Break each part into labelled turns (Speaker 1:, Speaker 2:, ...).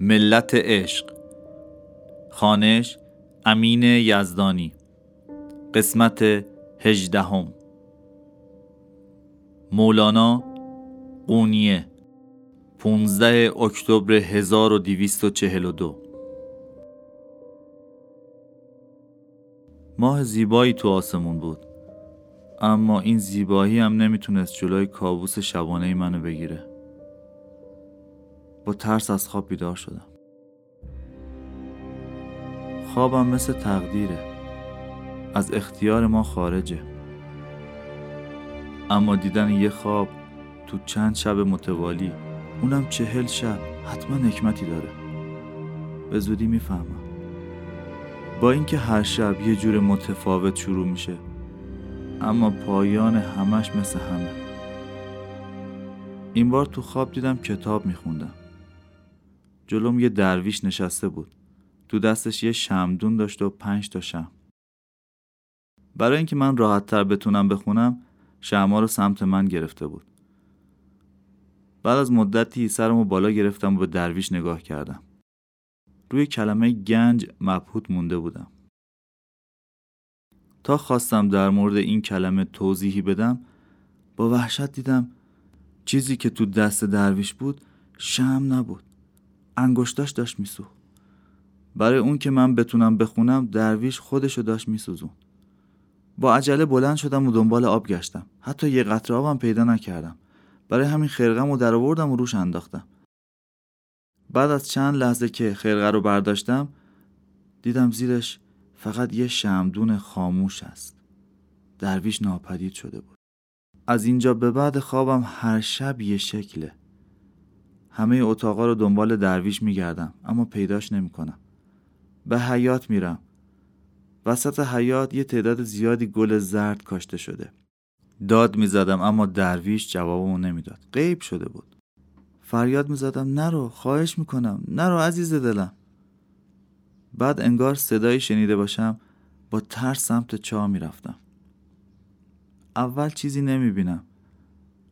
Speaker 1: ملت عشق. خانش امین یزدانی. قسمت هجدهم. مولانا قونیه. 15 اکتبر 1242 ماه زیبایی تو آسمون بود. اما این زیبایی هم نمی‌تونست جلوی کابوس شبانه منو بگیره. با ترس از خواب بیدار شدم. خوابم مثل تقدیره. از اختیار ما خارجه. اما دیدن یه خواب تو چند شب متوالی اونم چهل شب حتما حکمتی داره. به زودی می‌فهمم. با اینکه هر شب یه جور متفاوت شروع میشه اما پایان همش مثل همه. این بار تو خواب دیدم کتاب میخوندم. جلوم یه درویش نشسته بود. تو دستش یه شمدون داشت و پنج تا شم. برای اینکه من راحت تر بتونم بخونم شما رو سمت من گرفته بود. بعد از مدتی سرمو بالا گرفتم و به درویش نگاه کردم. روی کلمه گنج مبهوت مونده بودم. تا خواستم در مورد این کلمه توضیحی بدم با وحشت دیدم چیزی که تو دست درویش بود شم نبود. انگشتاش داشت میسوخت. برای اون که من بتونم بخونم درویش خودشو داشت میسوزون. با عجله بلند شدم و دنبال آب گشتم. حتی یه قطره آبم پیدا نکردم. برای همین خرقم رو در آوردم و روش انداختم. بعد از چند لحظه که خرقه رو برداشتم دیدم زیرش فقط یه شمدون خاموش است. درویش ناپدید شده بود. از اینجا به بعد خوابم هر شب یه شکله. همه اتاقا رو دنبال درویش میگردم اما پیداش نمی‌کنم. به حیات میرم. وسط حیات یه تعداد زیادی گل زرد کاشته شده. داد می‌زدم اما درویش جوابمو نمی‌داد. غیب شده بود. فریاد می‌زدم نرو خواهش می‌کنم. نرو عزیز دلم. بعد انگار صدایی شنیده باشم با ترس سمت چاه می‌رفتم. اول چیزی نمی‌بینم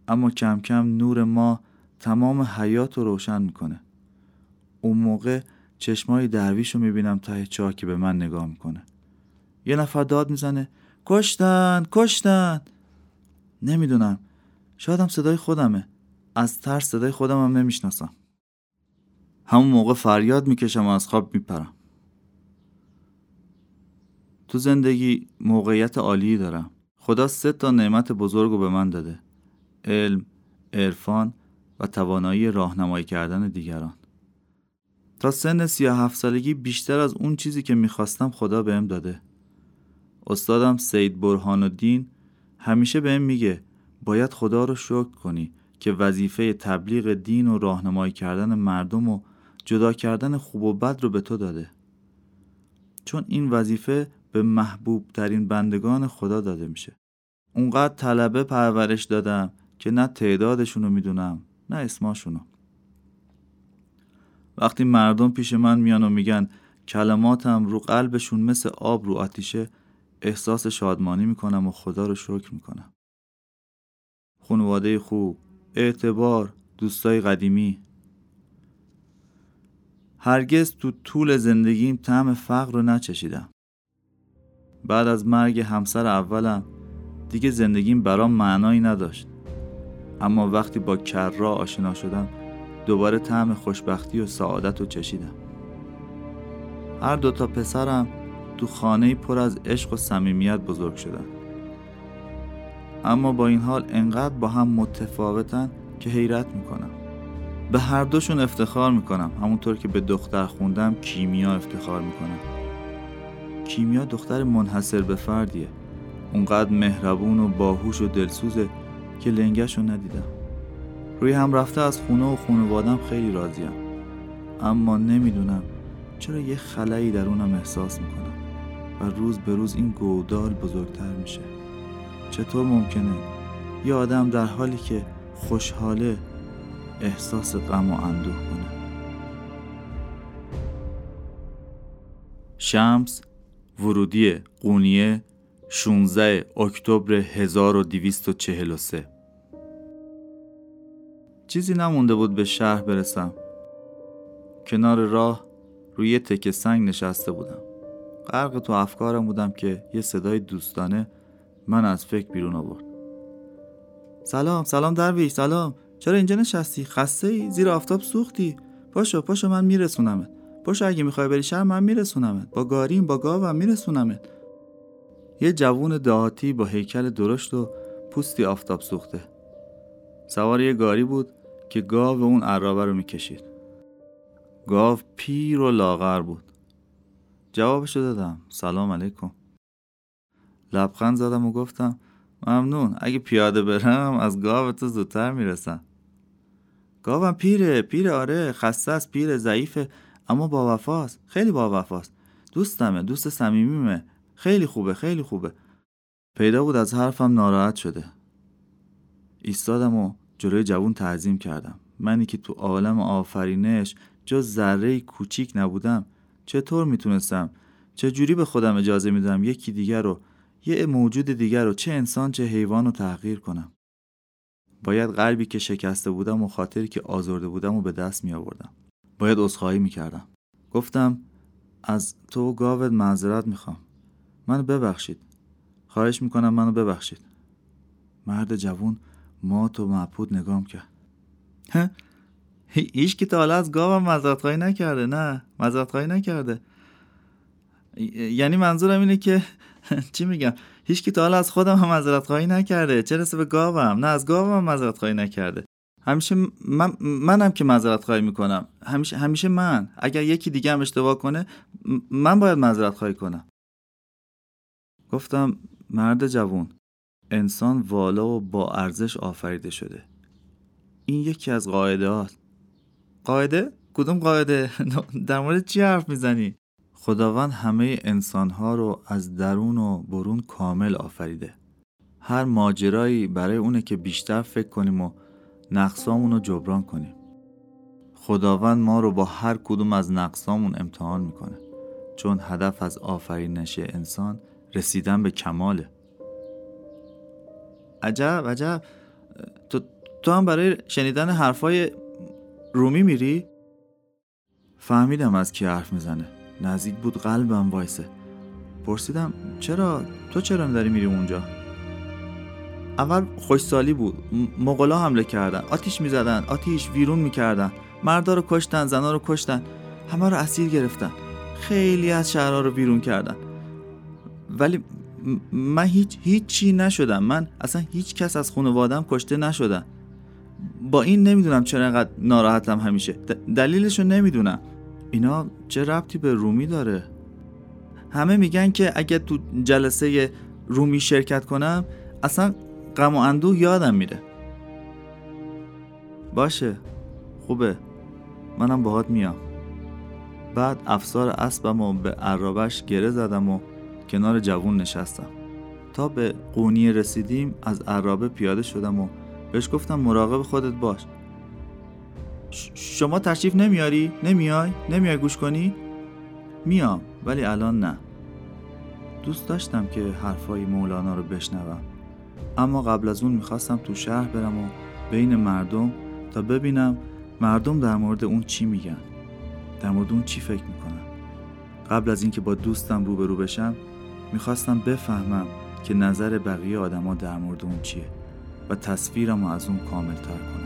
Speaker 1: اما کم کم نور ما تمام حیات رو روشن می‌کنه. اون موقع چشمای درویش رو می‌بینم ته چاه که به من نگاه می‌کنه. یه نفر داد می‌زنه کشتن کشتن. نمی‌دونم. شایدم صدای خودمه. از ترس صدای خودم هم نمی‌شناسم. همون موقع فریاد می‌کشم و از خواب میپرم. تو زندگی موقعیت عالی دارم. خدا سه تا نعمت بزرگ رو به من داده. علم، عرفان و توانایی راهنمایی کردن دیگران. تا سن سی هفت سالگی بیشتر از اون چیزی که می‌خواستم خدا بهم داده. استادم سید برهان الدین همیشه بهم میگه باید خدا رو شکر کنی که وظیفه تبلیغ دین و راهنمایی کردن مردم و جدا کردن خوب و بد رو به تو داده. چون این وظیفه به محبوب ترین بندگان خدا داده میشه. اونقدر طلبه پرورش دادم که نه تعدادشون رو می‌دونم. نه اسماشونو. وقتی مردم پیش من میان و میگن کلماتم رو قلبشون مثل آب رو آتیشه احساس شادمانی می‌کنم و خدا رو شکر می‌کنم. خانواده خوب اعتبار دوستای قدیمی. هرگز تو طول زندگیم طعم فقر رو نچشیدم. بعد از مرگ همسر اولم دیگه زندگیم برام معنایی نداشت. اما وقتی با کرا آشنا شدم دوباره طعم خوشبختی و سعادت رو چشیدم. هر دوتا پسرم تو خانه پر از عشق و صمیمیت بزرگ شدن. اما با این حال انقدر با هم متفاوتن که حیرت می‌کنم. به هر دوشون افتخار می‌کنم همونطور که به دختر خوندم کیمیا افتخار می‌کنم کیمیا دختر منحصر به فردیه. اونقدر مهربون و باهوش و دلسوزه که لنگش رو ندیدم. روی هم رفته از خونه و خانوادم خیلی راضیم. اما نمی‌دونم چرا یه خلایی درونم احساس می‌کنم و روز به روز این گودال بزرگتر میشه. چطور ممکنه؟ یه آدم در حالی که خوشحاله احساس غم و اندوه کنه. شمس ورودی قونیه 16 اکتبر 1243 چیزی نمونده بود به شهر برسم. کنار راه روی تکه سنگ نشسته بودم. غرق تو افکارم بودم که یه صدای دوستانه من از فکر بیرون آورد. سلام سلام درویش سلام. چرا اینجا نشستی؟ خسته ای؟ زیر آفتاب سوختی. پاشو پاشو من میرسونمت. پاشو اگه می‌خوای بری شهر من میرسونمت. با گاریم با گاوم میرسونمت. یه جوون دهاتی با هیکل درشت و پوستی آفتاب سوخته. سوار یه گاری بود که گاو اون عرابه رو می‌کشید. گاو پیر و لاغر بود. جوابشو دادم سلام علیکم. لبخند زدم و گفتم ممنون اگه پیاده برم از گاو تو زودتر می‌رسم. گاوم پیره پیره آره خسته است پیره ضعیفه اما با وفاست خیلی با وفاست. دوستمه دوست صمیمیمه. خیلی خوبه خیلی خوبه. پیدا بود از حرفم ناراحت شده. ایستادم و جلوی جوون تعظیم کردم. منی که تو عالم آفرینش جز ذره کوچیک نبودم. چطور می‌تونستم؟ چه جوری به خودم اجازه میدم یکی دیگر رو یه موجود دیگر رو چه انسان چه حیوان رو تغییر کنم؟ باید قلبی که شکسته بودم و خاطری که آزرده بودم و به دست می آوردم باید عذرخواهی می کردم گفتم از تو گاوت معذرت می‌خوام. منو ببخشید. خواهش می‌کنم منو ببخشید. مرد جوون ما تو مبهوت نگام کرد. هیچ که تا حالا از گاوم معذرت خواهی نکرده نه؟ معذرت خواهی نکرده. یعنی منظورم اینه که چی میگم؟ هیچ کی تا حالا از خودم هم معذرت خواهی نکرده. چه رسه به گاوم؟ نه از گاوم معذرت خواهی نکرده. همیشه من منم که معذرت خواهی می‌کنم. همیشه همیشه من. اگر یکی دیگه هم اشتباه کنه من باید معذرت خواهی کنم. گفتم مرد جوون انسان والا و با ارزش آفریده شده این یکی از قاعده هاست قاعده؟ کدوم قاعده؟ در مورد چی حرف می‌زنی؟ خداوند همه انسانها رو از درون و برون کامل آفریده هر ماجرایی برای اونه که بیشتر فکر کنیم و نقصامون رو جبران کنیم خداوند ما رو با هر کدوم از نقصامون امتحان می‌کنه چون هدف از آفرینش انسان رسیدن به کماله. عجب عجب. تو, تو هم برای شنیدن حرفای رومی میری؟ فهمیدم از کی حرف می‌زنه. نزدیک بود قلبم وایسه. پرسیدم چرا؟ تو چرا داری میری اونجا؟ اول خوشسالی بود. مغلا حمله کردن. آتیش می‌زدن. آتیش ویرون می‌کردن. مردا رو کشتن زنا رو کشتن. همه رو اسیر گرفتن. خیلی از شهرها رو بیرون کردن. ولی من هیچ هیچی نشدم. من اصلا هیچ کس از خانوادم کشته نشدم با این نمی‌دونم چرا انقدر ناراحتم همیشه. دلیلشو نمی‌دونم. اینا چه ربطی به رومی داره؟ همه میگن که اگه تو جلسه رومی شرکت کنم اصلا غم و اندوه یادم میره. باشه. خوبه. منم باهات میام. بعد افسار اسبم و به عرابش گره زدم و کنار جوون نشستم تا به قونیه رسیدیم از عرابه پیاده شدم و بهش گفتم مراقب خودت باش شما تشریف نمیاری؟ نمیای؟ نمیای گوش کنی؟ میام ولی الان نه دوست داشتم که حرفای مولانا رو بشنوم اما قبل از اون می‌خواستم تو شهر برم و بین مردم تا ببینم مردم در مورد اون چی میگن در مورد اون چی فکر می‌کنن قبل از اینکه با دوستم روبرو بشم می‌خواستم بفهمم که نظر بقیه آدما در مورد اون چیه و تصویرم از اون کامل تر کنم.